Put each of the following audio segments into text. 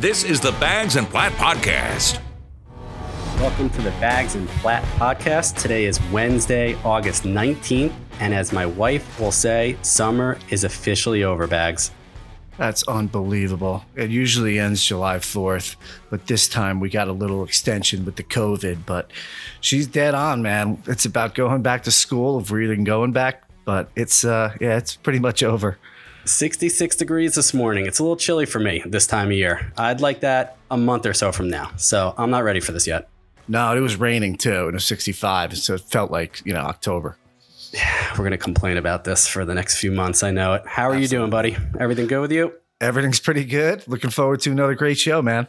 This is the Bags and Platt Podcast. Welcome to the Bags and Platt Podcast. Today is Wednesday, August 19th. And as my wife will say, summer is officially over, Bags. That's unbelievable. It usually ends July 4th, but this time we got a little extension with the COVID. But she's dead on, man. It's about going back to school, if we're even going back. But it's, uh, yeah, it's pretty much over. 66 degrees this morning. It's a little chilly for me this time of year. I'd like that a month or so from now. So I'm not ready for this yet. No, it was raining too, and it was 65. So it felt like, you know, October. We're going to complain about this for the next few months. I know it. How are Absolutely. you doing, buddy? Everything good with you? Everything's pretty good. Looking forward to another great show, man.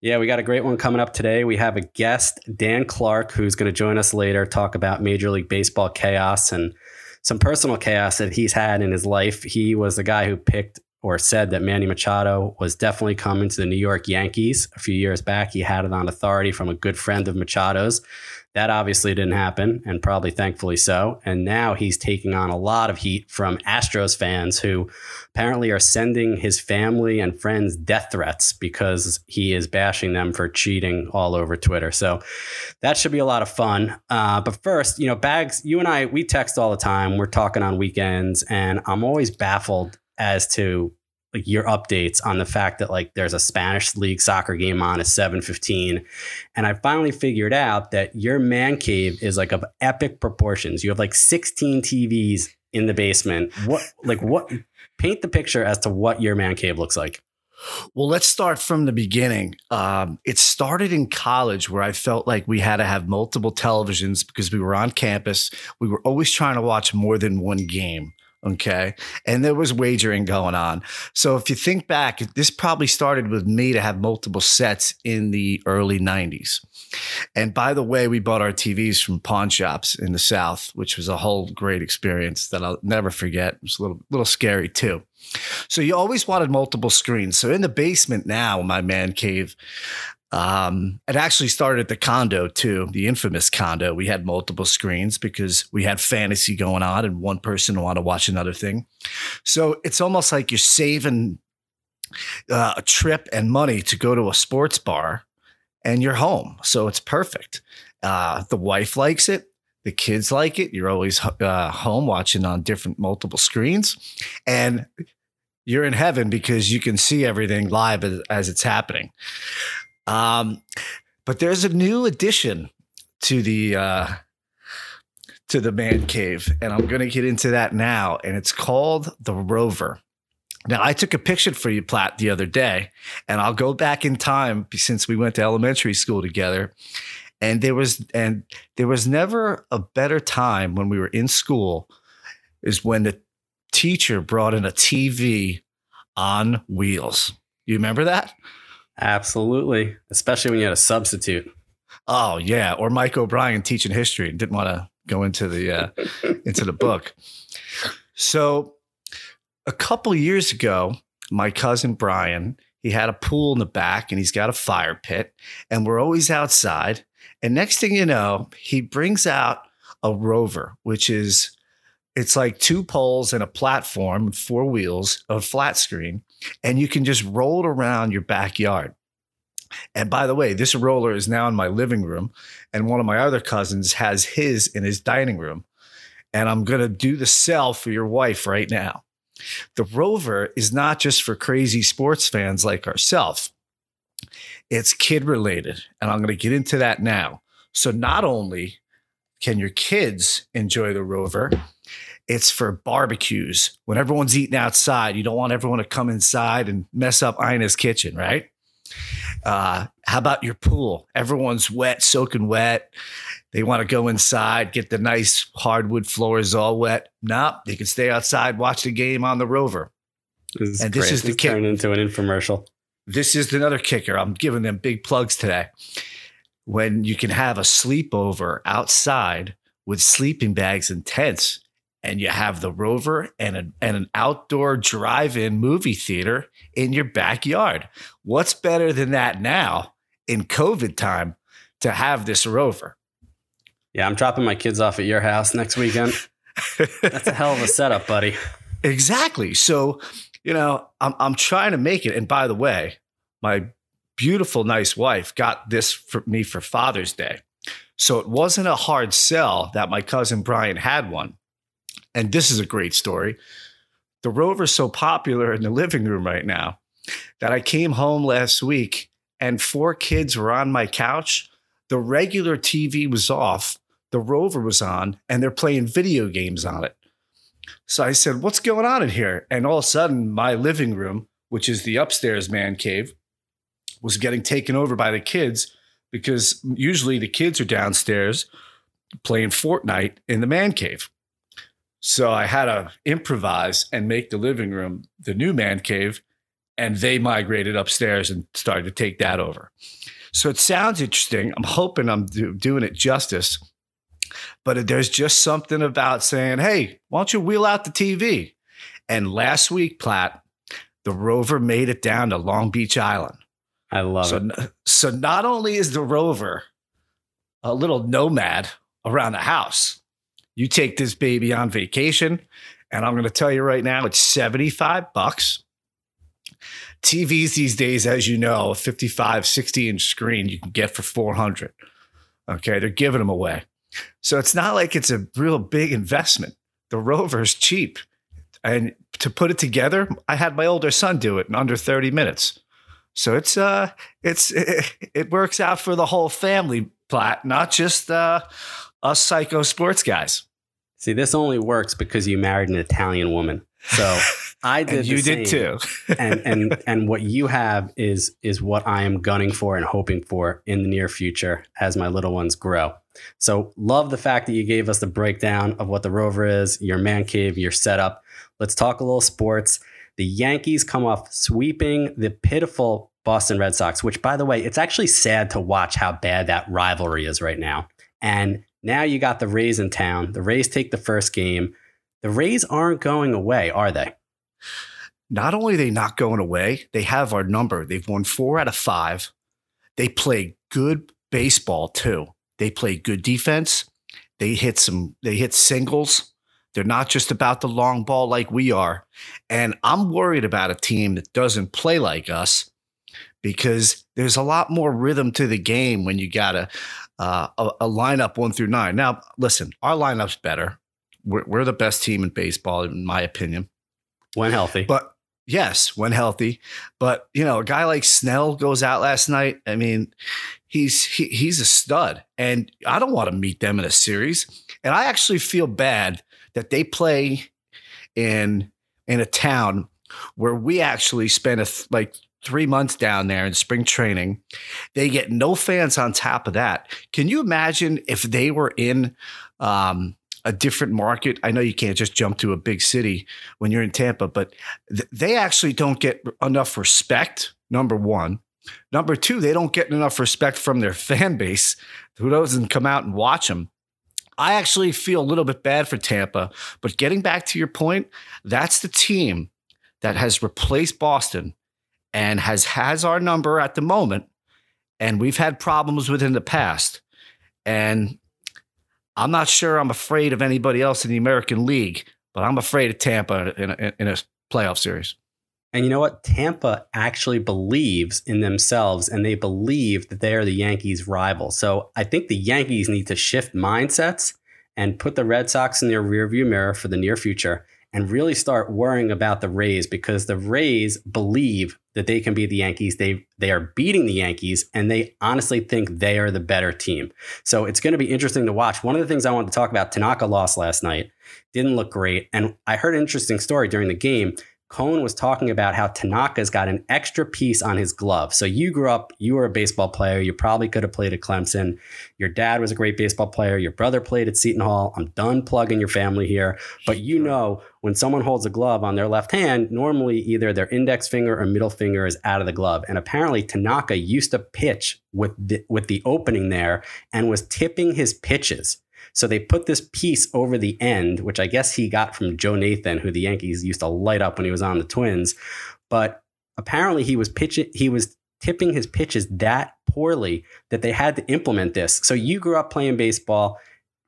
Yeah, we got a great one coming up today. We have a guest, Dan Clark, who's going to join us later, talk about Major League Baseball chaos and some personal chaos that he's had in his life. He was the guy who picked or said that Manny Machado was definitely coming to the New York Yankees a few years back. He had it on authority from a good friend of Machado's. That obviously didn't happen, and probably thankfully so. And now he's taking on a lot of heat from Astros fans who apparently are sending his family and friends death threats because he is bashing them for cheating all over Twitter. So that should be a lot of fun. Uh, but first, you know, Bags, you and I, we text all the time. We're talking on weekends, and I'm always baffled as to like your updates on the fact that like there's a Spanish league soccer game on at 7:15 and I finally figured out that your man cave is like of epic proportions. You have like 16 TVs in the basement. What like what paint the picture as to what your man cave looks like. Well, let's start from the beginning. Um, it started in college where I felt like we had to have multiple televisions because we were on campus. We were always trying to watch more than one game. Okay. And there was wagering going on. So if you think back, this probably started with me to have multiple sets in the early 90s. And by the way, we bought our TVs from pawn shops in the South, which was a whole great experience that I'll never forget. It was a little, little scary too. So you always wanted multiple screens. So in the basement now, my man cave, um, it actually started at the condo too, the infamous condo. We had multiple screens because we had fantasy going on, and one person wanted to watch another thing. So it's almost like you're saving uh, a trip and money to go to a sports bar, and you're home. So it's perfect. Uh, the wife likes it. The kids like it. You're always uh, home watching on different multiple screens, and you're in heaven because you can see everything live as, as it's happening. Um, but there's a new addition to the uh, to the man cave, and I'm going to get into that now. And it's called the Rover. Now, I took a picture for you, Platt, the other day, and I'll go back in time since we went to elementary school together. And there was and there was never a better time when we were in school is when the teacher brought in a TV on wheels. You remember that? Absolutely, especially when you had a substitute. Oh yeah, or Mike O'Brien teaching history and didn't want to go into the uh, into the book. So a couple years ago, my cousin Brian, he had a pool in the back and he's got a fire pit, and we're always outside. And next thing you know, he brings out a rover, which is it's like two poles and a platform, four wheels, a flat screen, and you can just roll it around your backyard. And by the way, this roller is now in my living room, and one of my other cousins has his in his dining room. And I'm going to do the sell for your wife right now. The Rover is not just for crazy sports fans like ourselves, it's kid related. And I'm going to get into that now. So, not only can your kids enjoy the Rover, it's for barbecues. When everyone's eating outside, you don't want everyone to come inside and mess up Ina's kitchen, right? Uh, how about your pool? Everyone's wet, soaking wet. They want to go inside, get the nice hardwood floors all wet. Nope, they can stay outside, watch the game on the Rover. This and this is the kick. Turned into an infomercial. This is another kicker. I'm giving them big plugs today. When you can have a sleepover outside with sleeping bags and tents, and you have the Rover and, a, and an outdoor drive-in movie theater in your backyard. What's better than that now in COVID time to have this Rover? Yeah, I'm dropping my kids off at your house next weekend. That's a hell of a setup, buddy. Exactly. So, you know, I'm I'm trying to make it. And by the way, my beautiful, nice wife got this for me for Father's Day. So it wasn't a hard sell that my cousin Brian had one. And this is a great story. The Rover's so popular in the living room right now that I came home last week and four kids were on my couch. The regular TV was off, the Rover was on, and they're playing video games on it. So I said, What's going on in here? And all of a sudden, my living room, which is the upstairs man cave, was getting taken over by the kids because usually the kids are downstairs playing Fortnite in the man cave. So I had to improvise and make the living room the new man cave, and they migrated upstairs and started to take that over. So it sounds interesting. I'm hoping I'm do- doing it justice, but there's just something about saying, "Hey, why don't you wheel out the TV?" And last week, Platt, the rover made it down to Long Beach Island. I love so, it. So not only is the rover a little nomad around the house, you take this baby on vacation, and I'm going to tell you right now, it's 75 bucks. TVs these days, as you know, a 55, 60 inch screen you can get for 400. Okay, they're giving them away. So it's not like it's a real big investment. The rover is cheap. And to put it together, I had my older son do it in under 30 minutes. So it's uh it's it, it works out for the whole family Platt, not just uh us psycho sports guys. See, this only works because you married an Italian woman. So I did. you did too. and and and what you have is is what I am gunning for and hoping for in the near future as my little ones grow. So love the fact that you gave us the breakdown of what the Rover is, your man cave, your setup. Let's talk a little sports. The Yankees come off sweeping the pitiful Boston Red Sox, which by the way, it's actually sad to watch how bad that rivalry is right now. And now you got the Rays in town. The Rays take the first game. The Rays aren't going away, are they? Not only are they not going away, they have our number. They've won four out of five. They play good baseball too. They play good defense. They hit some, they hit singles. They're not just about the long ball like we are. And I'm worried about a team that doesn't play like us because there's a lot more rhythm to the game when you got a, uh, a, a lineup one through nine. Now, listen, our lineup's better. We're, we're the best team in baseball, in my opinion. When healthy. But yes, when healthy. But you know, a guy like Snell goes out last night. I mean, he's he, he's a stud, and I don't want to meet them in a series. And I actually feel bad that they play in in a town where we actually spent a th- like three months down there in spring training. They get no fans on top of that. Can you imagine if they were in um, a different market? I know you can't just jump to a big city when you're in Tampa, but th- they actually don't get enough respect. Number one. Number two, they don't get enough respect from their fan base who doesn't come out and watch them. I actually feel a little bit bad for Tampa, but getting back to your point, that's the team that has replaced Boston and has has our number at the moment and we've had problems with in the past and i'm not sure i'm afraid of anybody else in the american league but i'm afraid of tampa in a, in a playoff series and you know what? Tampa actually believes in themselves and they believe that they are the Yankees' rival. So I think the Yankees need to shift mindsets and put the Red Sox in their rearview mirror for the near future and really start worrying about the Rays because the Rays believe that they can beat the Yankees. They they are beating the Yankees and they honestly think they are the better team. So it's going to be interesting to watch. One of the things I wanted to talk about, Tanaka lost last night. Didn't look great. And I heard an interesting story during the game. Cone was talking about how Tanaka's got an extra piece on his glove. So you grew up, you were a baseball player. You probably could have played at Clemson. Your dad was a great baseball player. Your brother played at Seton Hall. I'm done plugging your family here. But you know, when someone holds a glove on their left hand, normally either their index finger or middle finger is out of the glove. And apparently Tanaka used to pitch with the, with the opening there and was tipping his pitches. So they put this piece over the end, which I guess he got from Joe Nathan, who the Yankees used to light up when he was on the Twins. But apparently he was pitching, he was tipping his pitches that poorly that they had to implement this. So you grew up playing baseball.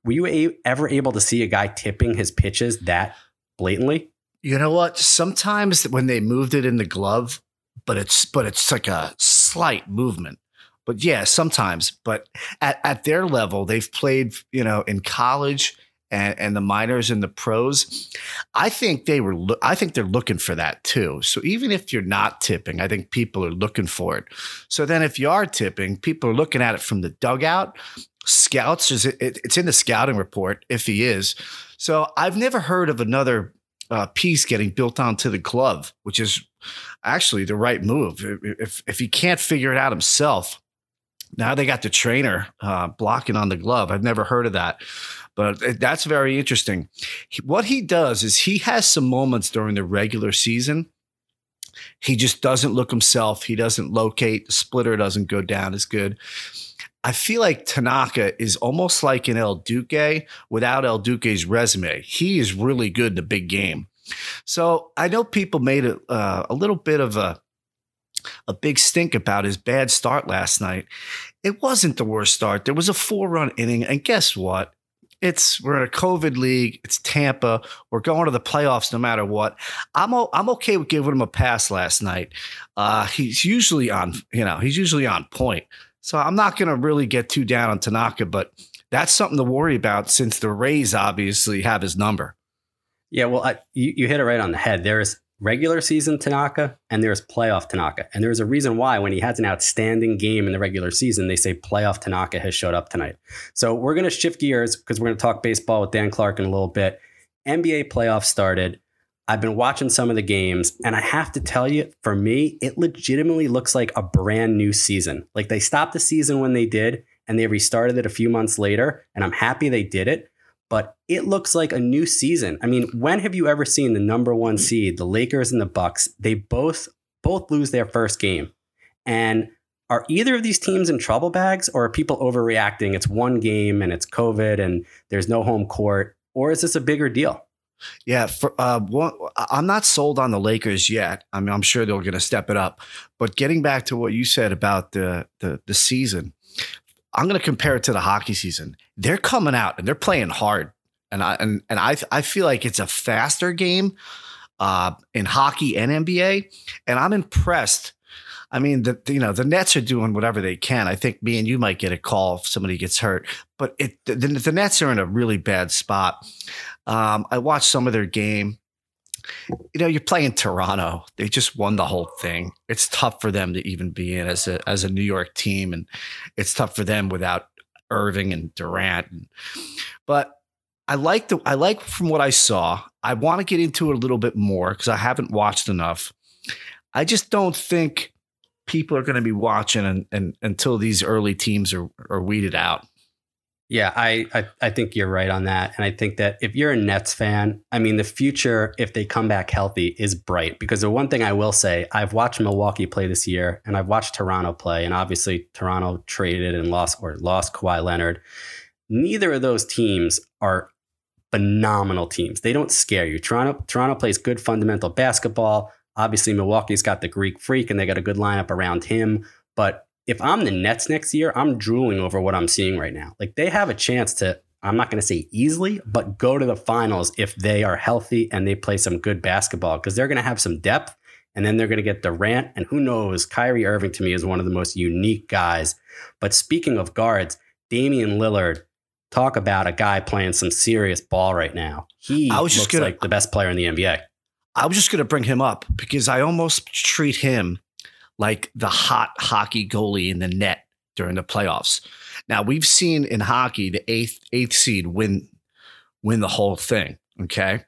Were you a- ever able to see a guy tipping his pitches that blatantly? you know what sometimes when they moved it in the glove but it's but it's like a slight movement. But yeah, sometimes. But at, at their level, they've played, you know, in college and, and the minors and the pros. I think they were. Lo- I think they're looking for that too. So even if you're not tipping, I think people are looking for it. So then, if you are tipping, people are looking at it from the dugout. Scouts is it, it's in the scouting report if he is. So I've never heard of another uh, piece getting built onto the glove, which is actually the right move. If if he can't figure it out himself, now they got the trainer uh, blocking on the glove. I've never heard of that, but that's very interesting. What he does is he has some moments during the regular season. He just doesn't look himself. He doesn't locate. The splitter doesn't go down as good. I feel like Tanaka is almost like an El Duque without El Duque's resume. He is really good in the big game. So I know people made a, uh, a little bit of a a big stink about his bad start last night. It wasn't the worst start. There was a four run inning, and guess what? It's we're in a COVID league. It's Tampa. We're going to the playoffs no matter what. I'm o- I'm okay with giving him a pass last night. Uh, he's usually on you know he's usually on point. So I'm not going to really get too down on Tanaka, but that's something to worry about since the Rays obviously have his number. Yeah, well, I, you, you hit it right on the head. There's regular season Tanaka and there's playoff Tanaka. And there's a reason why when he has an outstanding game in the regular season, they say playoff Tanaka has showed up tonight. So we're going to shift gears because we're going to talk baseball with Dan Clark in a little bit. NBA playoffs started. I've been watching some of the games, and I have to tell you, for me, it legitimately looks like a brand new season. Like they stopped the season when they did, and they restarted it a few months later, and I'm happy they did it. But it looks like a new season. I mean, when have you ever seen the number one seed, the Lakers and the Bucks? They both both lose their first game, and are either of these teams in trouble bags, or are people overreacting? It's one game and it's COVID, and there's no home court, or is this a bigger deal? Yeah, for, uh, I'm not sold on the Lakers yet. I mean, I'm sure they're going to step it up. But getting back to what you said about the the, the season, I'm going to compare it to the hockey season. They're coming out and they're playing hard, and I and and I I feel like it's a faster game uh, in hockey and NBA, and I'm impressed. I mean, the you know the Nets are doing whatever they can. I think me and you might get a call if somebody gets hurt, but it the, the Nets are in a really bad spot. Um, I watched some of their game. You know, you're playing Toronto. They just won the whole thing. It's tough for them to even be in as a as a New York team, and it's tough for them without Irving and Durant. But I like the I like from what I saw. I want to get into it a little bit more because I haven't watched enough. I just don't think people are going to be watching and, and, until these early teams are, are weeded out. Yeah, I, I, I think you're right on that, and I think that if you're a Nets fan, I mean, the future if they come back healthy is bright. Because the one thing I will say, I've watched Milwaukee play this year, and I've watched Toronto play, and obviously Toronto traded and lost or lost Kawhi Leonard. Neither of those teams are phenomenal teams. They don't scare you. Toronto Toronto plays good fundamental basketball. Obviously, Milwaukee's got the Greek freak, and they got a good lineup around him. But if I'm the Nets next year, I'm drooling over what I'm seeing right now. Like they have a chance to, I'm not going to say easily, but go to the finals if they are healthy and they play some good basketball because they're going to have some depth and then they're going to get Durant. And who knows, Kyrie Irving to me is one of the most unique guys. But speaking of guards, Damian Lillard, talk about a guy playing some serious ball right now. He I was just looks gonna, like the best player in the NBA. I was just going to bring him up because I almost treat him like the hot hockey goalie in the net during the playoffs. Now we've seen in hockey the eighth eighth seed win win the whole thing. Okay,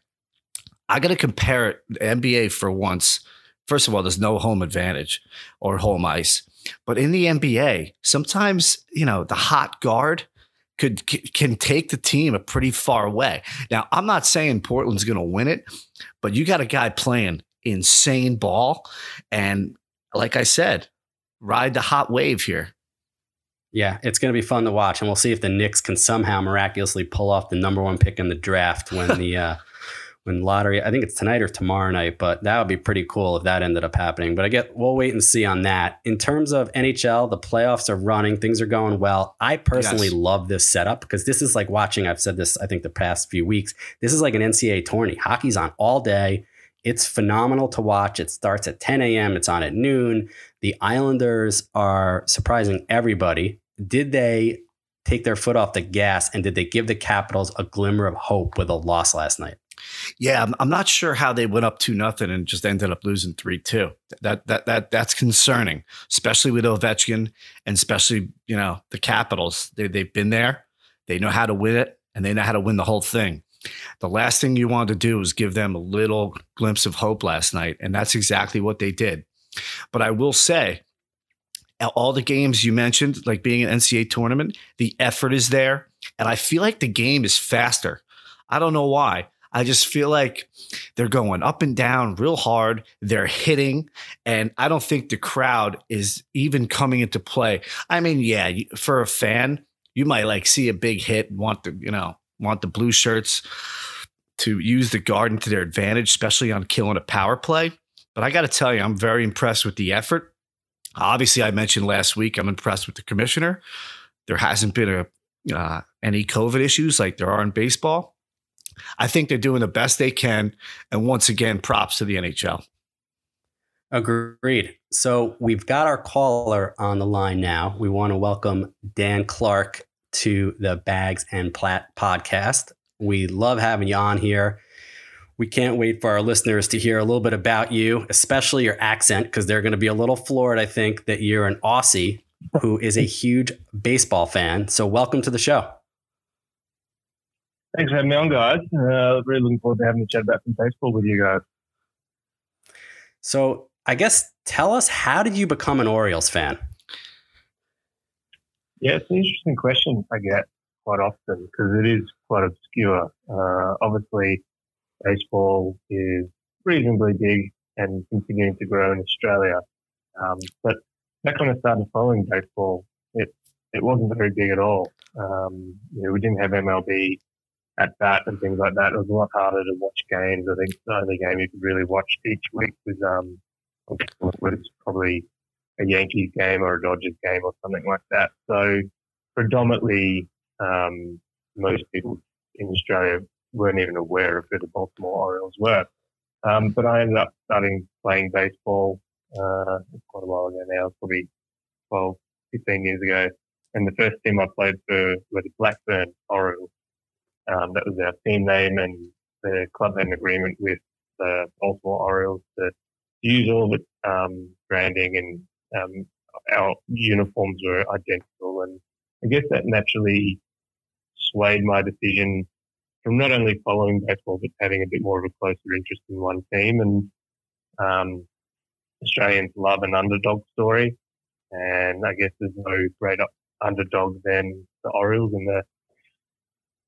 I got to compare it NBA for once. First of all, there's no home advantage or home ice, but in the NBA, sometimes you know the hot guard could can take the team a pretty far way. Now, I'm not saying Portland's going to win it, but you got a guy playing insane ball and like I said, ride the hot wave here. Yeah, it's going to be fun to watch, and we'll see if the Knicks can somehow miraculously pull off the number one pick in the draft when the uh, when lottery. I think it's tonight or tomorrow night, but that would be pretty cool if that ended up happening. But I get we'll wait and see on that. In terms of NHL, the playoffs are running, things are going well. I personally yes. love this setup because this is like watching. I've said this I think the past few weeks. This is like an NCAA tourney. Hockey's on all day. It's phenomenal to watch. It starts at 10 a.m., it's on at noon. The Islanders are surprising everybody. Did they take their foot off the gas and did they give the Capitals a glimmer of hope with a loss last night? Yeah, I'm, I'm not sure how they went up two nothing and just ended up losing three two. That that that that's concerning, especially with Ovechkin and especially you know the Capitals. They they've been there, they know how to win it, and they know how to win the whole thing. The last thing you want to do is give them a little glimpse of hope last night, and that's exactly what they did. But I will say, all the games you mentioned, like being an NCAA tournament, the effort is there, and I feel like the game is faster. I don't know why. I just feel like they're going up and down real hard. They're hitting, and I don't think the crowd is even coming into play. I mean, yeah, for a fan, you might like see a big hit, and want to, you know want the blue shirts to use the garden to their advantage, especially on killing a power play. But I got to tell you, I'm very impressed with the effort. Obviously, I mentioned last week, I'm impressed with the commissioner. There hasn't been a uh, any COVID issues like there are in baseball. I think they're doing the best they can. And once again, props to the NHL. Agreed. So we've got our caller on the line now. We want to welcome Dan Clark to the Bags and Platt podcast. We love having you on here. We can't wait for our listeners to hear a little bit about you, especially your accent, because they're going to be a little floored, I think, that you're an Aussie who is a huge baseball fan. So, welcome to the show. Thanks for having me on, guys. Uh, really looking forward to having a chat about some baseball with you guys. So, I guess tell us how did you become an Orioles fan? Yeah, it's an interesting question I get quite often because it is quite obscure. Uh, obviously, baseball is reasonably big and continuing to grow in Australia. Um, but back when I started following baseball, it it wasn't very big at all. Um, you know, we didn't have MLB at bat and things like that. It was a lot harder to watch games. I think the only game you could really watch each week was um, was probably a Yankees game or a Dodgers game or something like that. So predominantly, um, most people in Australia weren't even aware of who the Baltimore Orioles were. Um, but I ended up starting playing baseball uh, quite a while ago now, probably 12, 15 years ago. And the first team I played for were the Blackburn Orioles. Um, that was our team name, and the club had an agreement with the Baltimore Orioles to use all the um, branding and um, our uniforms were identical. And I guess that naturally swayed my decision from not only following baseball, but having a bit more of a closer interest in one team. And um, Australians love an underdog story. And I guess there's no greater underdog than the Orioles in the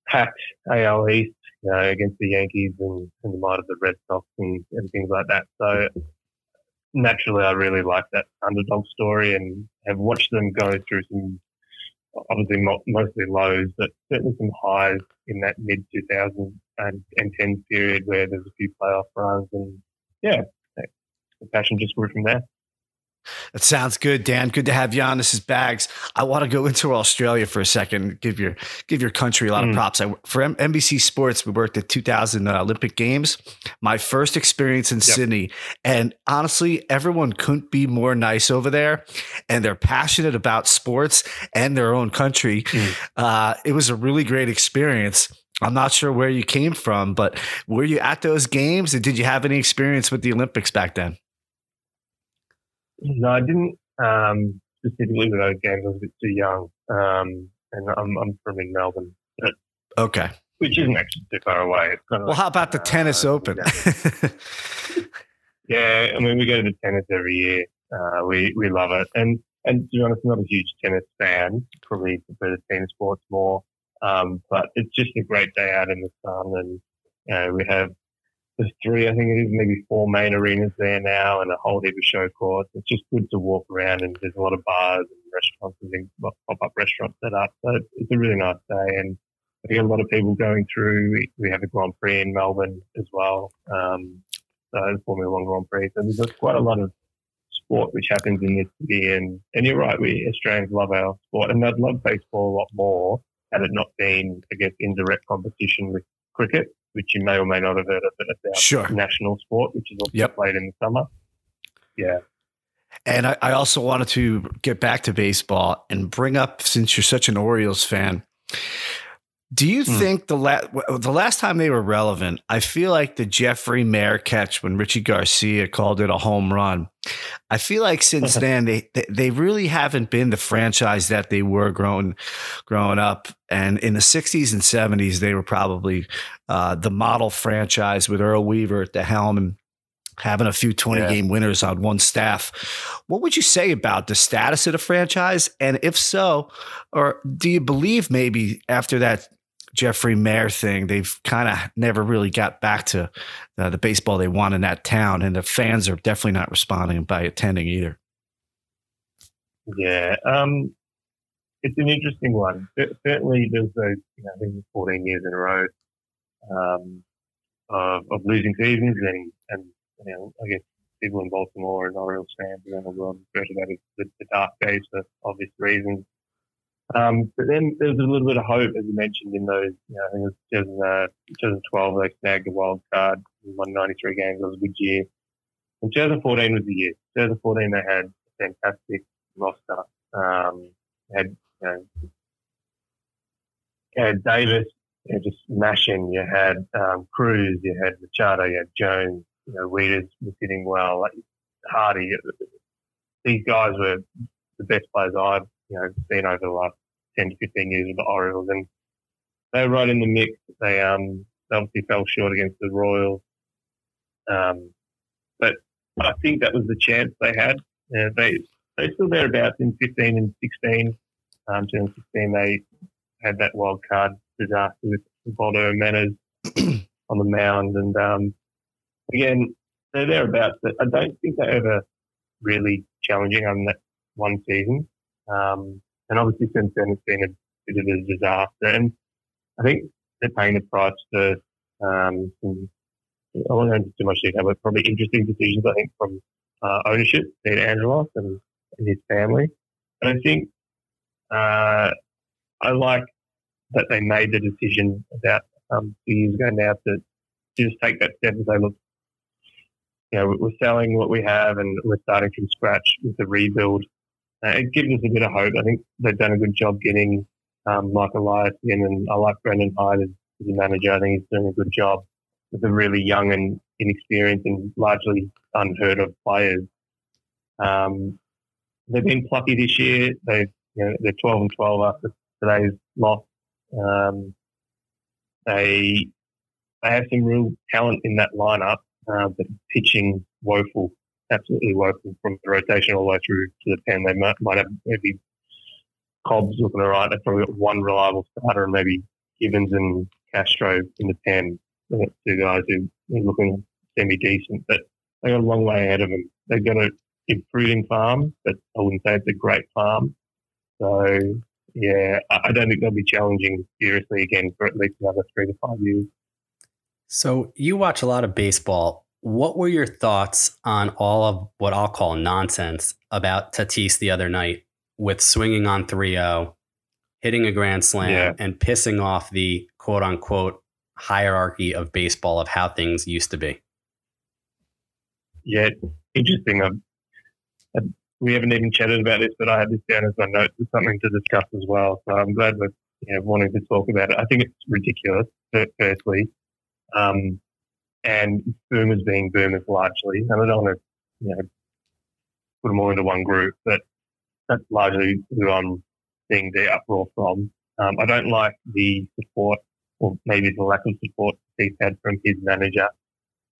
packed AL East you know, against the Yankees and, and the might of the Red Sox and, and things like that. So naturally, I really like that underdog story and have watched them go through some obviously mostly lows, but certainly some highs in that mid 2010 period where there's a few playoff runs. And yeah, the passion just grew from there. That sounds good, Dan. Good to have you on. This is Bags. I want to go into Australia for a second. Give your give your country a lot mm. of props. I, for M- NBC Sports, we worked at 2000 uh, Olympic Games. My first experience in yep. Sydney, and honestly, everyone couldn't be more nice over there. And they're passionate about sports and their own country. Mm. Uh, it was a really great experience. I'm not sure where you came from, but were you at those games? And did you have any experience with the Olympics back then? No, I didn't um, specifically with those games. I was a bit too young, um, and I'm, I'm from in Melbourne. But, okay, which isn't actually too far away. It's kind of well, like, how about the uh, tennis open? yeah, I mean, we go to the tennis every year. Uh, we we love it, and and to be honest, I'm not a huge tennis fan. Probably prefer the team sports more. Um, but it's just a great day out in the sun, and you know, we have there's three, I think it is, maybe four main arenas there now and a whole heap of show courts. It's just good to walk around and there's a lot of bars and restaurants and things, pop up restaurants set up. So it's a really nice day. And I think a lot of people going through. We, we have a Grand Prix in Melbourne as well. Um, so the Formula One Grand Prix. So there's quite a lot of sport which happens in this city. And, and you're right, we Australians love our sport and I'd love baseball a lot more had it not been, I guess, in direct competition with cricket which you may or may not have heard of, but it's our Sure. national sport, which is also Yep. played in the summer. Yeah. And I, I also wanted to get back to baseball and bring up, since you're such an Orioles fan, do you Hmm. think the last the last time they were relevant? I feel like the Jeffrey Maier catch when Richie Garcia called it a home run. I feel like since then they, they they really haven't been the franchise that they were growing growing up. And in the '60s and '70s, they were probably uh, the model franchise with Earl Weaver at the helm and having a few 20 Yeah. game winners on one staff. What would you say about the status of the franchise? And if so, or do you believe maybe after that Jeffrey Maier thing, they've kind of never really got back to uh, the baseball they want in that town, and the fans are definitely not responding by attending either. Yeah, um, it's an interesting one. Cer- Certainly, there's those, you know, I think 14 years in a row um, of, of losing seasons, and and you know, I guess people in Baltimore and Orioles fans around the world refer to that as the, the dark days for obvious reasons. Um, but then there was a little bit of hope, as you mentioned, in those. You know, I think it was 2000, uh, 2012 they snagged a wild card, won 93 games. That was a good year. And 2014 was the year. 2014 they had a fantastic roster. Um, had you know, had Davis, you know, just smashing. You had um, Cruz, you had Machado, you had Jones. You know, Wieters was hitting well. Like Hardy, these guys were the best players I've you know seen over the last 10 to 15 years with the Orioles, and they were right in the mix. They um they obviously fell short against the Royals, um, but I think that was the chance they had. They they still thereabouts in 15 and 16. Um, 2016 they had that wild card disaster with Ubaldo Jimenez on the mound, and um, again they're thereabouts. But I don't think they're ever really challenging on that one season. Um, and obviously since then it's been a bit of a disaster. And I think they're paying the price for um, some, I won't go into too much detail, but probably interesting decisions, I think, from uh, ownership, Peter Angelos and, and his family. And I think uh, I like that they made the decision about um, two years ago now to, just take that step and say, look, you know, we're selling what we have and we're starting from scratch with the rebuild. Uh, it gives us a bit of hope. I think they've done a good job getting um, Mike Elias in, and I like Brandon Hyde as the manager. I think he's doing a good job with the really young and inexperienced and largely unheard of players. Um, they've been plucky this year. They've you know, they're 12 and 12 after today's loss. Um, they they have some real talent in that lineup, uh, but pitching woeful, absolutely woeful from the rotation all the way through to the pen. They might, might have maybe Cobb's looking all right. They've probably got one reliable starter and maybe Givens and Castro in the pen. Two guys who are looking semi decent, but they got a long way ahead of them. They've got an improving farm, but I wouldn't say it's a great farm. So yeah, I don't think they'll be challenging seriously again for at least another three to five years. So you watch a lot of baseball. What were your thoughts on all of what I'll call nonsense about Tatis the other night with swinging on 3-0, hitting a grand slam, Yeah. and pissing off the quote unquote hierarchy of baseball of how things used to be? Yeah, interesting. We haven't even chatted about this, but I had this down as my notes as something to discuss as well. So I'm glad we're you know, wanting to talk about it. I think it's ridiculous, firstly. Um, and boomers being boomers largely. And I don't want to, you know, put them all into one group, but that's largely who I'm seeing the uproar from. Um, I don't like the support, or maybe the lack of support he's had from his manager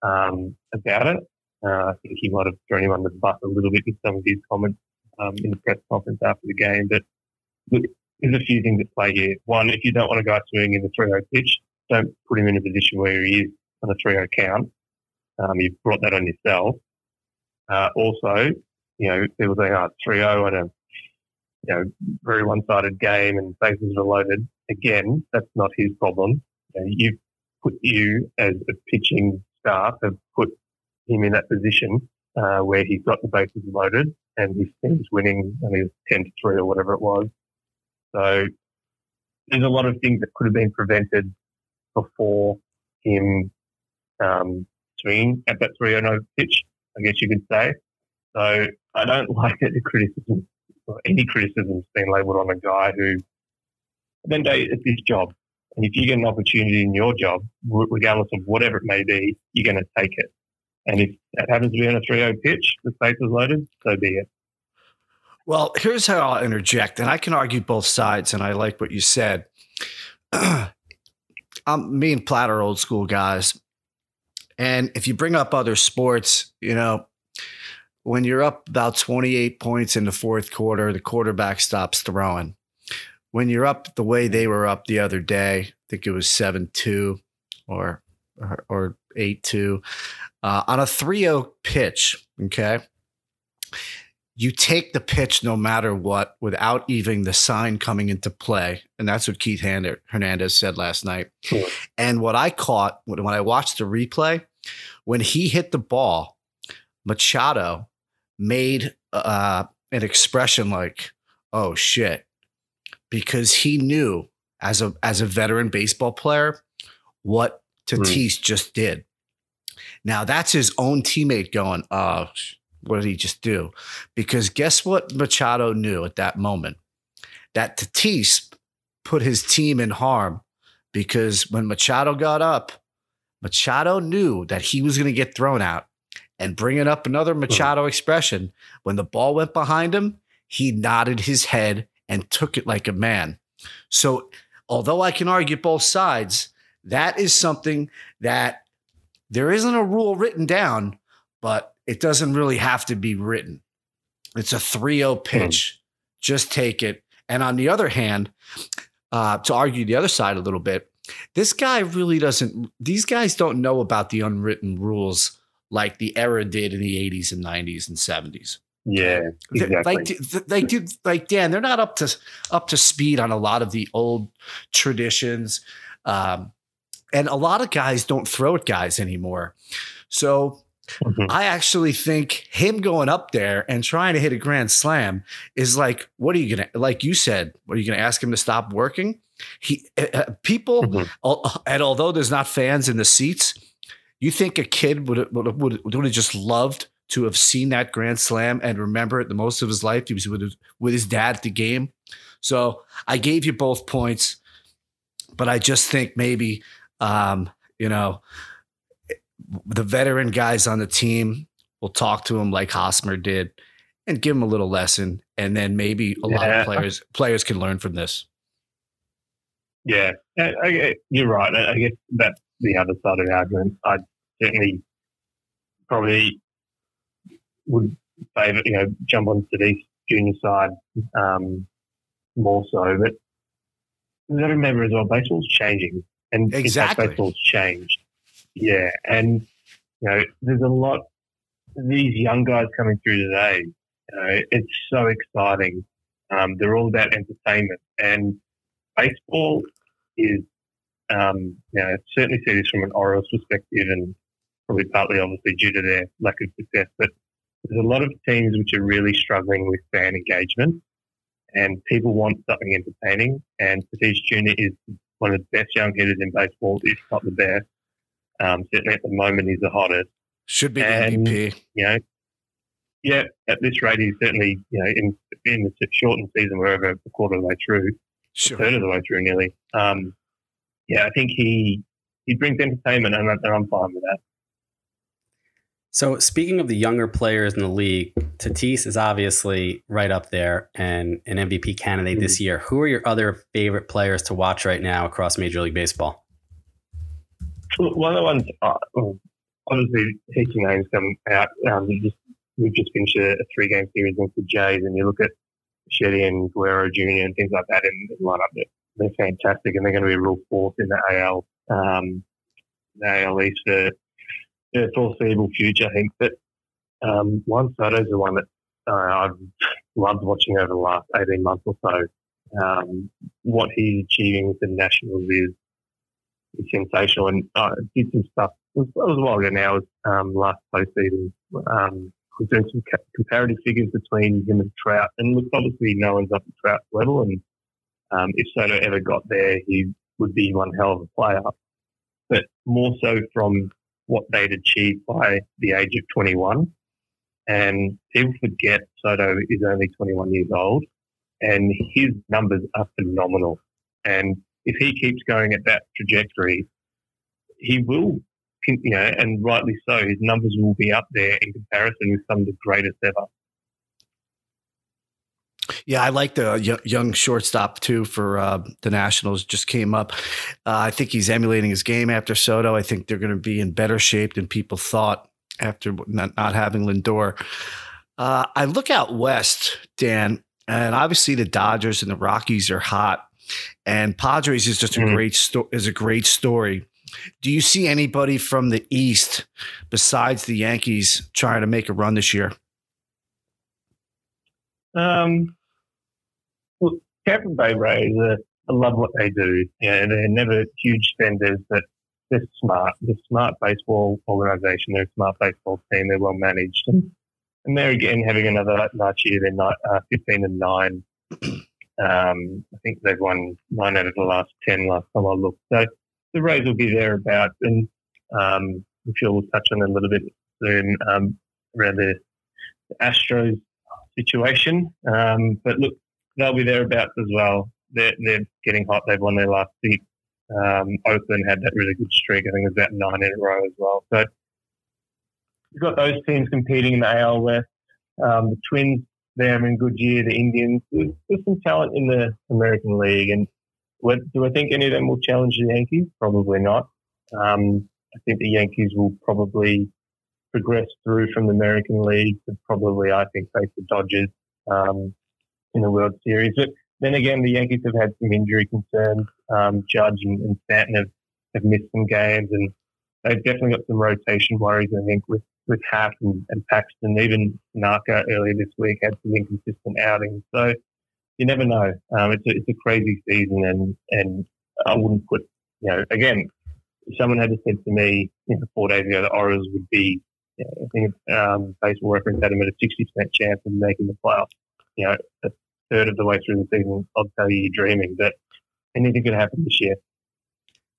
um, about it. Uh, I think he might have thrown him under the bus a little bit with some of his comments um, in the press conference after the game. But there's a few things at play here. One, if you don't want a guy swinging in the 3 0 pitch, don't put him in a position where he is on a 3 count. Um, you've brought that on yourself. Uh, also, you know, people saying, oh, 3 0 and a you know, very one sided game and bases are loaded. Again, that's not his problem. You know, you've put you as a pitching staff have put him in that position uh, where he's got the bases loaded and his team's winning, I mean, 10 to 3 or whatever it was. So there's a lot of things that could have been prevented before him um, at that 3 0 pitch, I guess you could say. So I don't like that the criticism, or any criticism, being labelled on a guy who, at the end of the day, it's his job. And if you get an opportunity in your job, regardless of whatever it may be, you're going to take it. And if that happens to be on a 3 0 pitch, the space is loaded, so be it. Well, here's how I'll interject, and I can argue both sides, and I like what you said. I'm me and Platt are old school guys. And if you bring up other sports, you know, when you're up about 28 points in the fourth quarter, the quarterback stops throwing. When you're up the way they were up the other day, I think it was 7 2 or, or, or 8 2, uh, on a 3 0 pitch, okay? You take the pitch no matter what without even the sign coming into play. And that's what Keith Hernandez said last night. Sure. And what I caught when I watched the replay, when he hit the ball, Machado made uh, an expression like, oh shit, because he knew as a as a veteran baseball player what Tatis mm. just did. Now that's his own teammate going, oh, what did he just do? Because guess what Machado knew at that moment? That Tatis put his team in harm because when Machado got up, Machado knew that he was going to get thrown out. And bringing up another hmm. Machado expression, when the ball went behind him, he nodded his head and took it like a man. So, although I can argue both sides, that is something that there isn't a rule written down, but it doesn't really have to be written. It's a 3 0 hmm. pitch. Mm. Just take it. And on the other hand, uh, to argue the other side a little bit, this guy really doesn't, these guys don't know about the unwritten rules like the era did in the 80s and 90s and 70s. Yeah, exactly. Like they do, like Dan, they're not up to up to speed on a lot of the old traditions, um, and a lot of guys don't throw at guys anymore. So mm-hmm. I actually think him going up there and trying to hit a grand slam is like, what are you gonna? Like you said, what are you gonna ask him to stop working? He uh, uh people, mm-hmm. and although there's not fans in the seats, you think a kid would would would, would have just loved to have seen that grand slam and remember it the most of his life. He was with his, with his dad at the game. So I gave you both points, but I just think maybe, um, you know, the veteran guys on the team will talk to him like Hosmer did and give him a little lesson. And then maybe a yeah. lot of players players can learn from this. Yeah, I, you're right. I guess that's the other side of the argument. I certainly probably would favour, you know, jump onto the junior side um, more so. But you got to remember as well, baseball's changing, and exactly baseball's changed. Yeah, and you know, there's a lot. These young guys coming through today, you know, it's so exciting. Um, they're all about entertainment, and baseball is, um, you know, certainly see this from an Orioles perspective, and probably partly obviously due to their lack of success, but there's a lot of teams which are really struggling with fan engagement, and people want something entertaining. And Tatis Jr. is one of the best young hitters in baseball, if not the best. Um, certainly at the moment, he's the hottest. Should be and, MVP. You know, yeah, at this rate, he's certainly you know in in the shortened season, we're over a quarter of the way through, sure. third of the way through, nearly. Um, yeah, I think he he brings entertainment, and, and I'm fine with that. So, speaking of the younger players in the league, Tatis is obviously right up there and an MVP candidate mm-hmm. this year. Who are your other favorite players to watch right now across Major League Baseball? One of the ones, uh, obviously, heaps of names come out. Um, just, we've just finished a, three game series against the Jays, and you look at Bichette and Guerrero Jr. and things like that in the lineup. They're, they're fantastic, and they're going to be a real force in the AL. Um, the AL East for yeah, foreseeable future, I think. But um, Juan Soto is the one that uh, I've loved watching over the last 18 months or so. Um, what he's achieving with the Nationals is, is sensational. And I uh, did some stuff, it was, it was a while ago now, was, um, last postseason. Um, was doing some comparative figures between him and Trout. And look, obviously, no one's up at Trout's level. And um, if Soto ever got there, he would be one hell of a player. but more so from what they'd achieved by the age of 21. And people forget Soto is only 21 years old, and his numbers are phenomenal. And if he keeps going at that trajectory, he will, you know, and rightly so, his numbers will be up there in comparison with some of the greatest ever. Yeah, I like the young shortstop too for uh, the Nationals. Just came up. Uh, I think he's emulating his game after Soto. I think they're going to be in better shape than people thought after not, not having Lindor. Uh, I look out west, Dan, and obviously the Dodgers and the Rockies are hot, and Padres is just a mm. great sto- is a great story. Do you see anybody from the East besides the Yankees trying to make a run this year? Um, well, Tampa Bay Rays, uh, I love what they do. Yeah, they're never huge spenders, but they're smart. They're smart baseball organisation. They're a smart baseball team. They're well managed, and, and they're again having another nice year. They're not, uh, fifteen and nine. Um, I think they've won nine out of the last ten last time I looked. So the Rays will be thereabouts, and um, I'm sure we'll touch on a little bit soon um, around the Astros situation. Um, but look, they'll be thereabouts as well. They're, they're getting hot. They've won their last six. Um, Oakland had that really good streak. I think it was about nine in a row as well. So you've got those teams competing in the AL West. Um, the Twins, they're in good year. The Indians, there's, there's, some talent in the American League. And do I think any of them will challenge the Yankees? Probably not. Um, I think the Yankees will probably progress through from the American League to probably, I think, face the Dodgers um, in the World Series. But then again, the Yankees have had some injury concerns. Um, Judge and, and Stanton have, have missed some games, and they've definitely got some rotation worries. I think with with Happ and, and Paxton, even Naka earlier this week had some inconsistent outings. So you never know. Um, it's a, it's a crazy season, and and I wouldn't put you know again. Someone had said to me, you know, four days ago, the Orioles would be yeah, I think um, Baseball Reference had them at a 60% chance of making the playoffs. You know, a third of the way through the season, I'll tell you, you're dreaming. But anything could happen this year.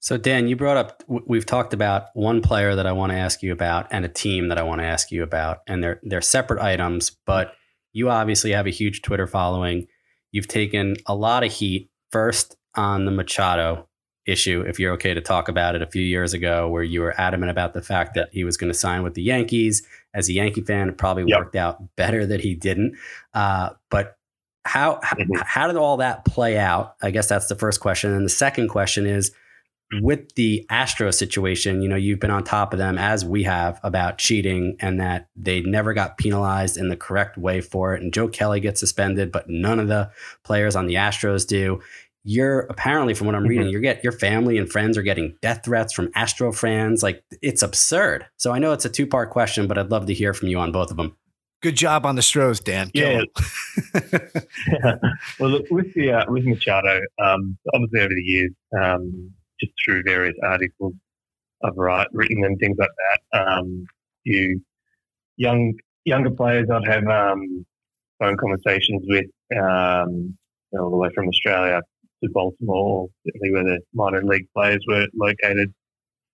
So, Dan, you brought up, we've talked about one player that I want to ask you about and a team that I want to ask you about. And they're, they're separate items, but you obviously have a huge Twitter following. You've taken a lot of heat first on the Machado issue, if you're okay to talk about it, a few years ago, where you were adamant about the fact that he was going to sign with the Yankees. As a Yankee fan, it probably yep. worked out better that he didn't. Uh, but how mm-hmm. how did all that play out? I guess that's the first question. And the second question is with the Astro situation, you know, you've been on top of them as we have about cheating and that they never got penalized in the correct way for it. And Joe Kelly gets suspended, but none of the players on the Astros do you're apparently from what I'm reading, mm-hmm. you get your family and friends are getting death threats from Astro fans. Like it's absurd. So I know it's a two part question, but I'd love to hear from you on both of them. Good job on the Stros, Dan. Yeah. yeah. Well, look, with the uh, with Machado, um, obviously over the years, um, just through various articles I've write, written and things like that, um, you young younger players I'd have um, phone conversations with um, all the way from Australia to Baltimore, certainly where the minor league players were located,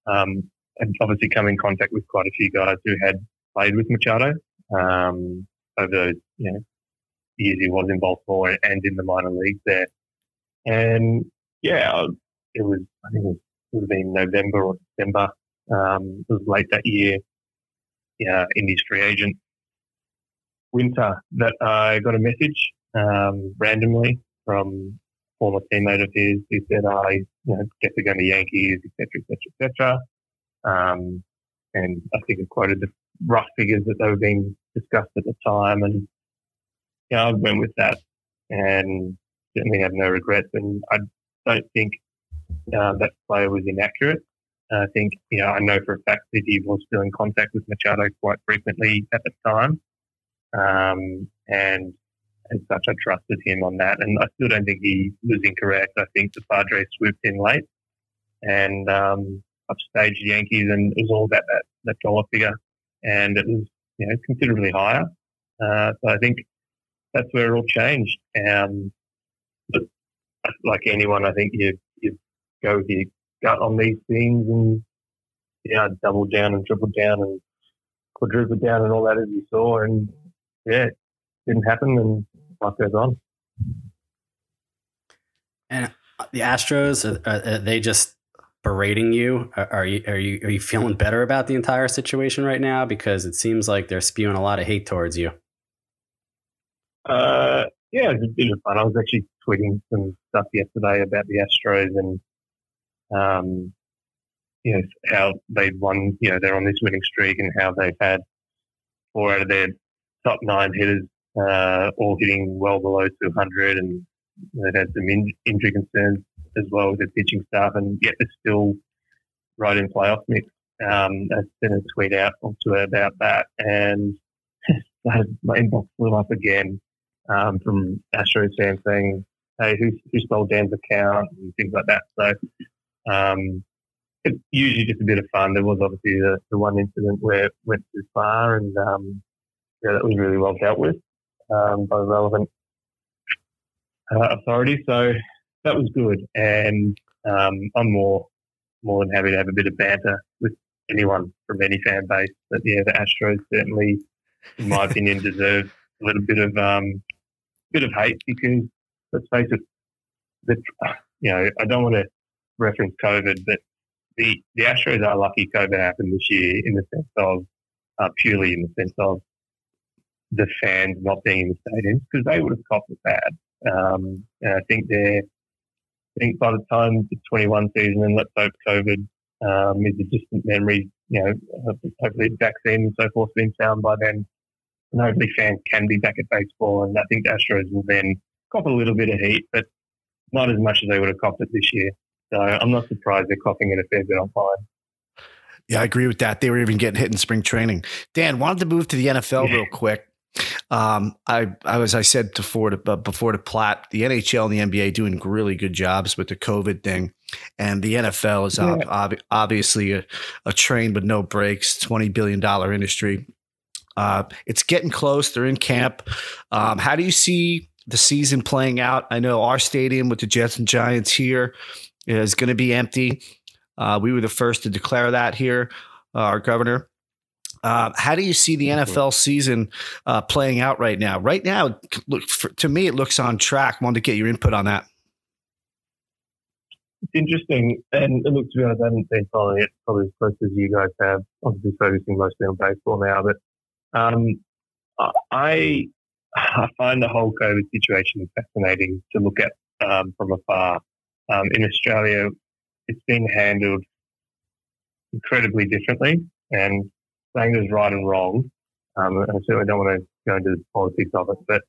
um, and obviously come in contact with quite a few guys who had played with Machado um, over you know years he was in Baltimore and in the minor leagues there. And yeah, it was I think it, would have been November or December. Um, it was late that year. Yeah, Indies free agent winter that I got a message um, randomly from a former teammate of his who said, "I, you know, guess they're going to Yankees, etc., etc., etc." And I think it quoted the rough figures that they were being discussed at the time, and know, I went with that, and certainly have no regrets. And I don't think uh, that player was inaccurate. I think, you know, I know for a fact that he was still in contact with Machado quite frequently at the time. Um, and as such, I trusted him on that. And I still don't think he was incorrect. I think the Padres swooped in late and um, upstaged the Yankees, and it was all about that, that dollar figure. And it was, you know, considerably higher. Uh, so I think that's where it all changed. Um, like anyone, I think you go with your gut on these things and yeah, doubled down and tripled down and quadrupled down and all that as you saw. And yeah, it didn't happen and life goes on. And uh, the Astros, are, are they just berating you? Are you are you are you feeling better about the entire situation right now? Because it seems like they're spewing a lot of hate towards you. Uh, yeah, it was of fun. I was actually tweeting some stuff yesterday about the Astros and um, you know how they've won. You know they're on this winning streak and how they've had four out of their top nine hitters uh, all hitting well below 200, and they've had some in- injury concerns as well with the pitching staff, and yet they're still right in playoff mix. Um, I sent a tweet out her about that, and my inbox blew up again um, from Astros fans saying, "Hey, who, who stole Dan's account?" and things like that. So um, it's usually just a bit of fun. There was obviously the, the one incident where it went too far, and um, yeah, that was really well dealt with um, by the relevant uh, authority. So that was good, and um, I'm more more than happy to have a bit of banter with anyone from any fan base. But yeah, the Astros certainly, in my opinion, deserve a little bit of um, bit of hate because let's face it, the, you know I don't want to reference COVID, but the the Astros are lucky COVID happened this year in the sense of uh, purely in the sense of the fans not being in the stadiums because they would have copped it bad. Um, and I think they're, I think by the time the 21 season, and let's hope COVID um, is a distant memory, you know, hopefully the vaccine and so forth has been found by then, and hopefully fans can be back at baseball. And I think the Astros will then cop a little bit of heat, but not as much as they would have copped it this year. So I'm not surprised they're coughing it a fair bit online. Yeah, I agree with that. They were even getting hit in spring training. Dan, wanted to move to the NFL real quick. Um, I, I, as I said before to, uh, before to Platt, the NHL and the NBA doing really good jobs with the COVID thing, and the NFL is yeah. ob- obviously a, a train with no brakes, twenty billion dollar industry. Uh, it's getting close. They're in camp. Um, how do you see the season playing out? I know our stadium with the Jets and Giants here is going to be empty. Uh, we were the first to declare that here, uh, our governor. Uh, how do you see the NFL season uh, playing out right now? Right now, look for, to me, it looks on track. Wanted to get your input on that. It's interesting, and it looks to be honest, I haven't been following it probably as close as you guys have. Obviously, focusing mostly on baseball now, but um, I I find the whole COVID situation fascinating to look at um, from afar. Um, in Australia, it's been handled incredibly differently, and saying there's right and wrong. Um, I certainly don't want to go into the politics of it, but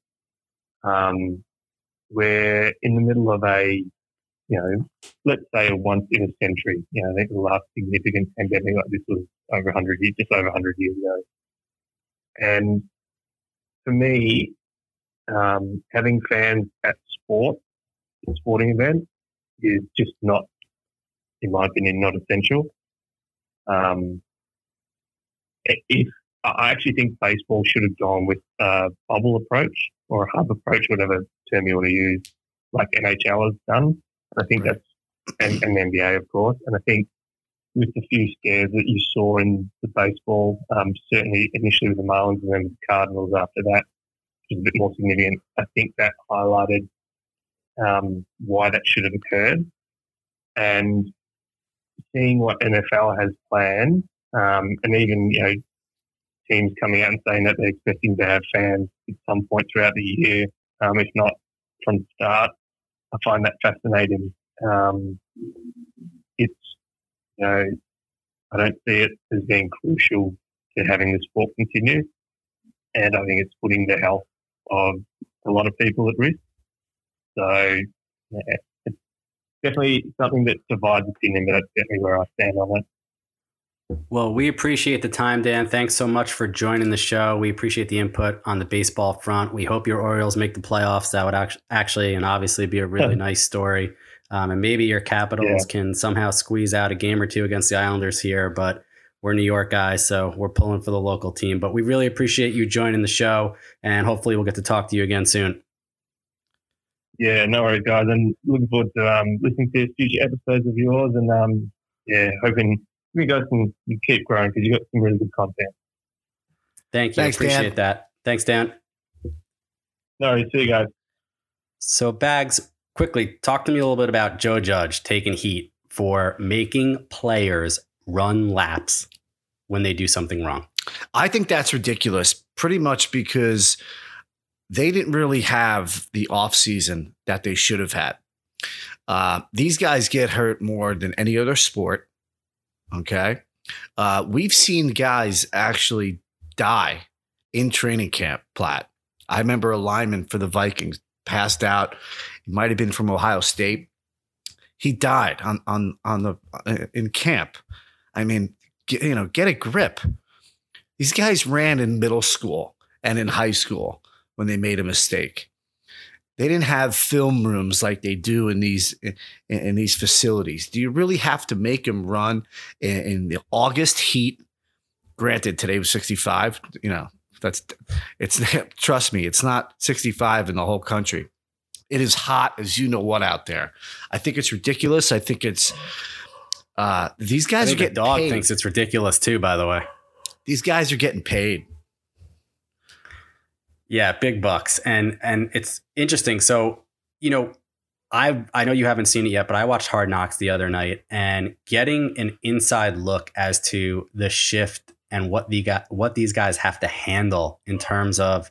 um, we're in the middle of a, you know, let's say a once in a century. You know, I think the last significant pandemic like this was over 100 years, just over 100 years ago. And for me, um, having fans at sport, sporting events, is just not, in my opinion, not essential. Um, if I actually think baseball should have gone with a bubble approach or a hub approach, whatever term you want to use, like NHL has done. I think that's and, and NBA, of course. And I think with the few scares that you saw in the baseball, um, certainly initially with the Marlins and then the Cardinals after that, which was a bit more significant. I think that highlighted um, why that should have occurred. And seeing what NFL has planned um, and even, you know, teams coming out and saying that they're expecting to have fans at some point throughout the year, um, if not from the start. I find that fascinating. Um, it's, you know, I don't see it as being crucial to having the sport continue. And I think it's putting the health of a lot of people at risk. So, yeah, it's definitely something that divides opinion, but that's definitely where I stand on it. Well, we appreciate the time, Dan. Thanks so much for joining the show. We appreciate the input on the baseball front. We hope your Orioles make the playoffs. That would actually and obviously be a really nice story. Um, and maybe your Capitals yeah. can somehow squeeze out a game or two against the Islanders here. But we're New York guys, so we're pulling for the local team. But we really appreciate you joining the show, and hopefully we'll get to talk to you again soon. Yeah, no worries, guys. I'm looking forward to um, listening to future episodes of yours, and um, yeah, hoping you guys can you keep growing because you've got some really good content. Thank you. Thanks, Appreciate Dan. that. Thanks, Dan. No, worries. see you guys. So, Bags, quickly talk to me a little bit about Joe Judge taking heat for making players run laps when they do something wrong. I think that's ridiculous, pretty much because they didn't really have the offseason that they should have had. Uh, these guys get hurt more than any other sport. Okay. Uh, we've seen guys actually die in training camp, Platt. I remember a lineman for the Vikings passed out. He might have been from Ohio State. He died on on on the uh, in camp. I mean, get, you know, get a grip. These guys ran in middle school and in high school when they made a mistake. They didn't have film rooms like they do in these in, in these facilities. Do you really have to make them run in, in the August heat? Granted, today was 65. You know, that's it's trust me, it's not 65 in the whole country. It is hot as you know what out there. I think it's ridiculous. I think it's uh, these guys are think the getting dog paid. thinks it's ridiculous too, by the way. These guys are getting paid. Yeah, big bucks. And and it's interesting. So, you know, I I know you haven't seen it yet, but I watched Hard Knocks the other night and getting an inside look as to the shift and what the guy, what these guys have to handle in terms of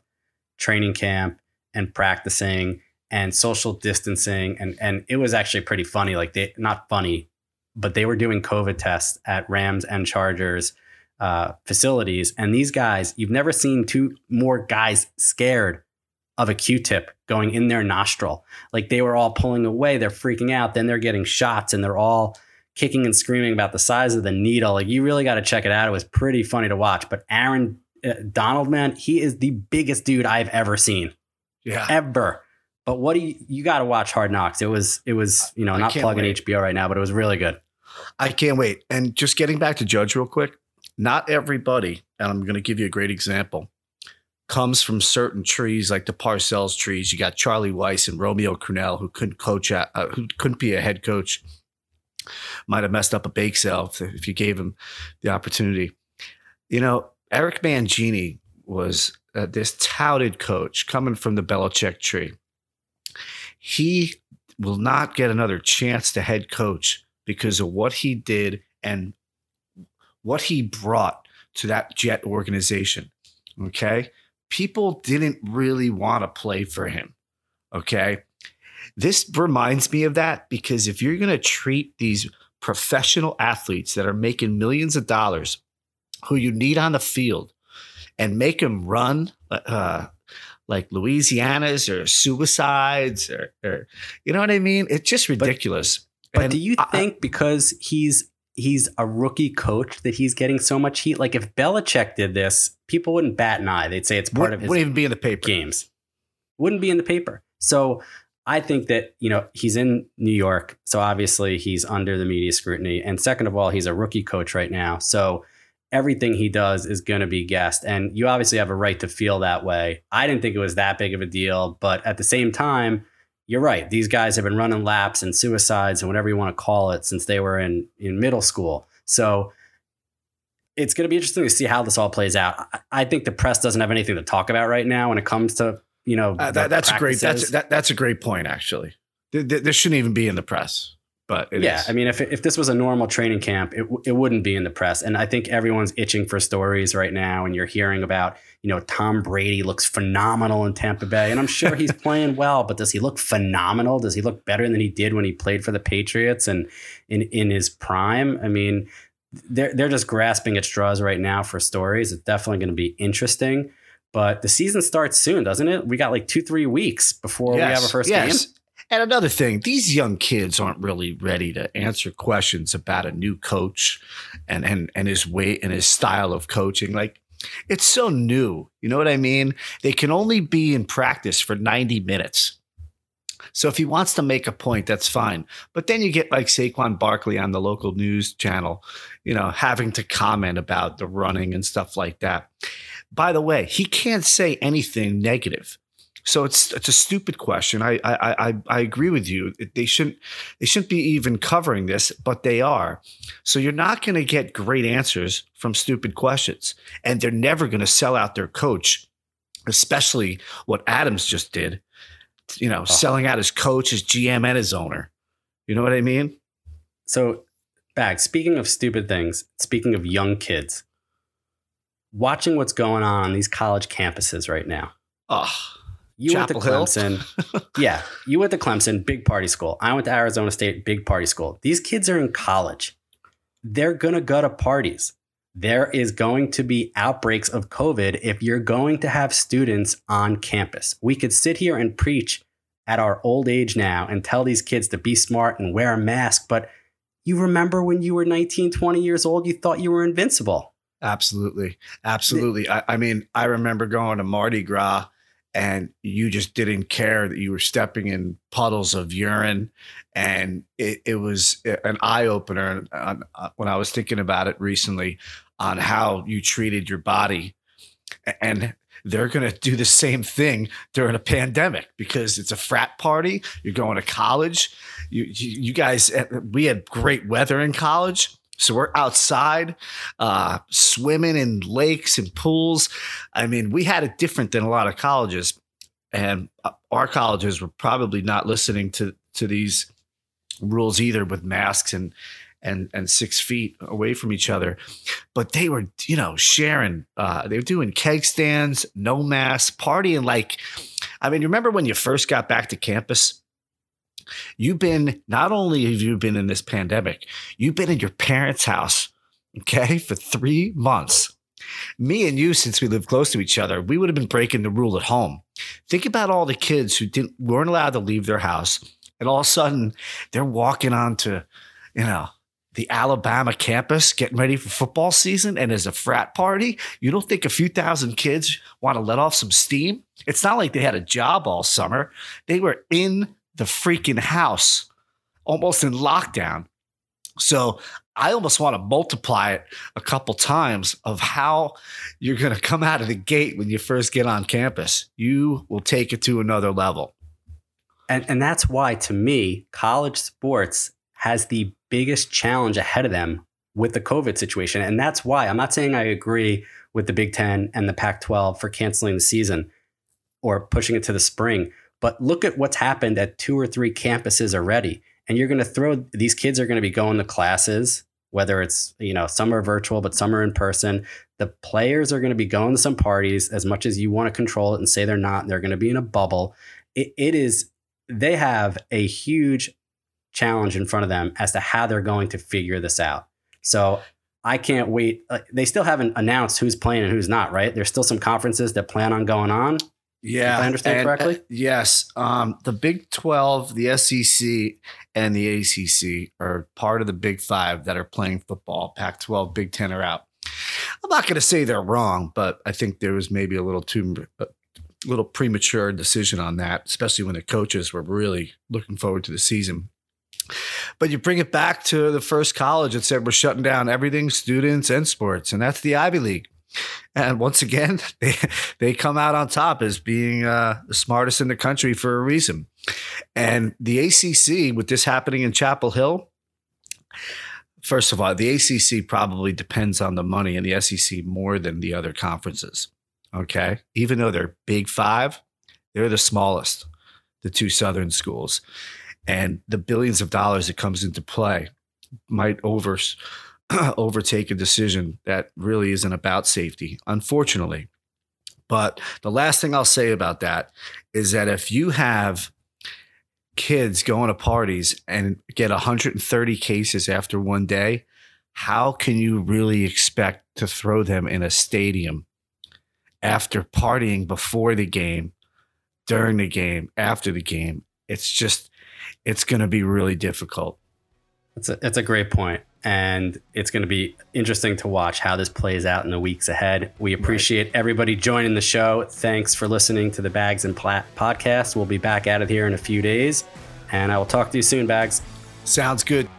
training camp and practicing and social distancing and and it was actually pretty funny like they not funny but they were doing covid tests at Rams and Chargers uh, facilities. And these guys, you've never seen two more guys scared of a Q-tip going in their nostril. Like they were all pulling away, they're freaking out. Then they're getting shots, and they're all kicking and screaming about the size of the needle. Like you really got to check it out. It was pretty funny to watch. But Aaron uh, Donald, man, he is the biggest dude I've ever seen, Yeah. ever. But what do you you got to watch Hard Knocks? It was it was you know I not plugging wait. HBO right now, but it was really good. I can't wait. And just getting back to Judge real quick, not everybody, and I'm going to give you a great example, comes from certain trees like the Parcells trees. You got Charlie Weis and Romeo Crennel who couldn't coach, at, uh, who couldn't be a head coach. Might have messed up a bake sale if, if you gave him the opportunity. You know, Eric Mangini was uh, this touted coach coming from the Belichick tree. He will not get another chance to head coach because of what he did and what he brought to that Jet organization. Okay. People didn't really want to play for him. Okay. This reminds me of that because if you're going to treat these professional athletes that are making millions of dollars who you need on the field and make them run uh, like Louisiana's or suicides or, or, you know what I mean? It's just ridiculous. But And do you I- think because he's he's a rookie coach that he's getting so much heat? Like if Belichick did this, people wouldn't bat an eye. They'd say it's part wouldn't, of his wouldn't even be in the paper. games. Wouldn't be in the paper. So I think that, you know, he's in New York. So obviously he's under the media scrutiny. And second of all, he's a rookie coach right now. So everything he does is going to be guessed. And you obviously have a right to feel that way. I didn't think it was that big of a deal. But at the same time, you're right. These guys have been running laps and suicides and whatever you want to call it since they were in, in middle school. So it's going to be interesting to see how this all plays out. I- think the press doesn't have anything to talk about right now when it comes to, you know, Uh, that, that's a great. That's that, that's a great point. Actually, Th- th- this shouldn't even be in the press, but it yeah, is. I mean, if if this was a normal training camp, it it wouldn't be in the press. And I think everyone's itching for stories right now. And you're hearing about, you know, Tom Brady looks phenomenal in Tampa Bay, and I'm sure he's playing well. But does he look phenomenal? Does he look better than he did when he played for the Patriots and in in his prime? I mean, they're they're just grasping at straws right now for stories. It's definitely going to be interesting. But the season starts soon, doesn't it? We got like two, three weeks before we have a first game. And another thing, these young kids aren't really ready to answer questions about a new coach and and and his way and his style of coaching. Like it's so new. You know what I mean? They can only be in practice for 90 minutes. So if he wants to make a point, that's fine. But then you get like Saquon Barkley on the local news channel, you know, having to comment about the running and stuff like that. By the way, he can't say anything negative So it's it's a stupid question. I I I, I agree with you. They shouldn't they shouldn't be even covering this, but they are. So you're not going to get great answers from stupid questions, and they're never going to sell out their coach, especially what Adams just did. You know, oh. selling out his coach, his GM, and his owner. You know what I mean? So, back. Speaking of stupid things, speaking of young kids, watching what's going on on these college campuses right now. Oh, you Chapel went to Clemson. yeah, you went to Clemson, big party school. I went to Arizona State, big party school. These kids are in college. They're going to go to parties. There is going to be outbreaks of COVID if you're going to have students on campus. We could sit here and preach at our old age now and tell these kids to be smart and wear a mask, but you remember when you were 19, 20 years old, you thought you were invincible. Absolutely. Absolutely. I, I, mean, I remember going to Mardi Gras and you just didn't care that you were stepping in puddles of urine. And it, it was an eye opener uh, when I was thinking about it recently on how you treated your body. And they're going to do the same thing during a pandemic because it's a frat party. You're going to college. You, you, you guys, eh, we had great weather in college. So we're outside, uh, swimming in lakes and pools. I mean, we had it different than a lot of colleges, and uh, our colleges were probably not listening to to these rules either, with masks and and and six feet away from each other. But they were, you know, sharing. Uh, they were doing keg stands, no mask, partying like. I mean, you remember when you first got back to campus? You've been, not only have you been in this pandemic, you've been in your parents' house, okay, for three months. Me and you, since we live close to each other, we would have been breaking the rule at home. Think about all the kids who didn't weren't allowed to leave their house, and all of a sudden they're walking onto, you know, the Alabama campus getting ready for football season and as a frat party, you don't think a few thousand kids want to let off some steam? It's not like they had a job all summer. They were in the freaking house almost in lockdown. So I almost want to multiply it a couple times of how you're going to come out of the gate when you first get on campus. You will take it to another level. And, and that's why, to me, college sports has the biggest challenge ahead of them with the COVID situation. And that's why I'm not saying I agree with the Big Ten and the Pac 12 for canceling the season or pushing it to the spring. But look at what's happened at two or three campuses already. And you're going to throw these kids are going to be going to classes, whether it's, you know, some are virtual, but some are in person. The players are going to be going to some parties as much as you want to control it and say they're not. They're going to be in a bubble. it, it is, they have a huge challenge in front of them as to how they're going to figure this out. So I can't wait. Uh, they still haven't announced who's playing and who's not, right? There's still some conferences that plan on going on. Yeah, if I understand and, correctly. Uh, yes, um, the Big Twelve, the SEC, and the ACC are part of the Big Five that are playing football. Pac-12, Big Ten are out. I'm not going to say they're wrong, but I think there was maybe a little too a little premature decision on that, especially when the coaches were really looking forward to the season. But you bring it back to the first college that said we're shutting down everything, students and sports, and that's the Ivy League. And once again, they they come out on top as being uh, the smartest in the country for a reason. And the ACC, with this happening in Chapel Hill, first of all, the ACC probably depends on the money, and the SEC more than the other conferences. Okay, even though they're Big Five, they're the smallest, the two Southern schools, and the billions of dollars that comes into play might over overtake a decision that really isn't about safety, unfortunately. But the last thing I'll say about that is that if you have kids going to parties and get 130 cases after one day, how can you really expect to throw them in a stadium after partying before the game, during the game, after the game? It's just, it's going to be really difficult. It's a, it's a great point and it's going to be interesting to watch how this plays out in the weeks ahead. We appreciate right. everybody joining the show. Thanks for listening to the Bags and Platt podcast. We'll be back out of here in a few days, and I will talk to you soon, Bags. Sounds good.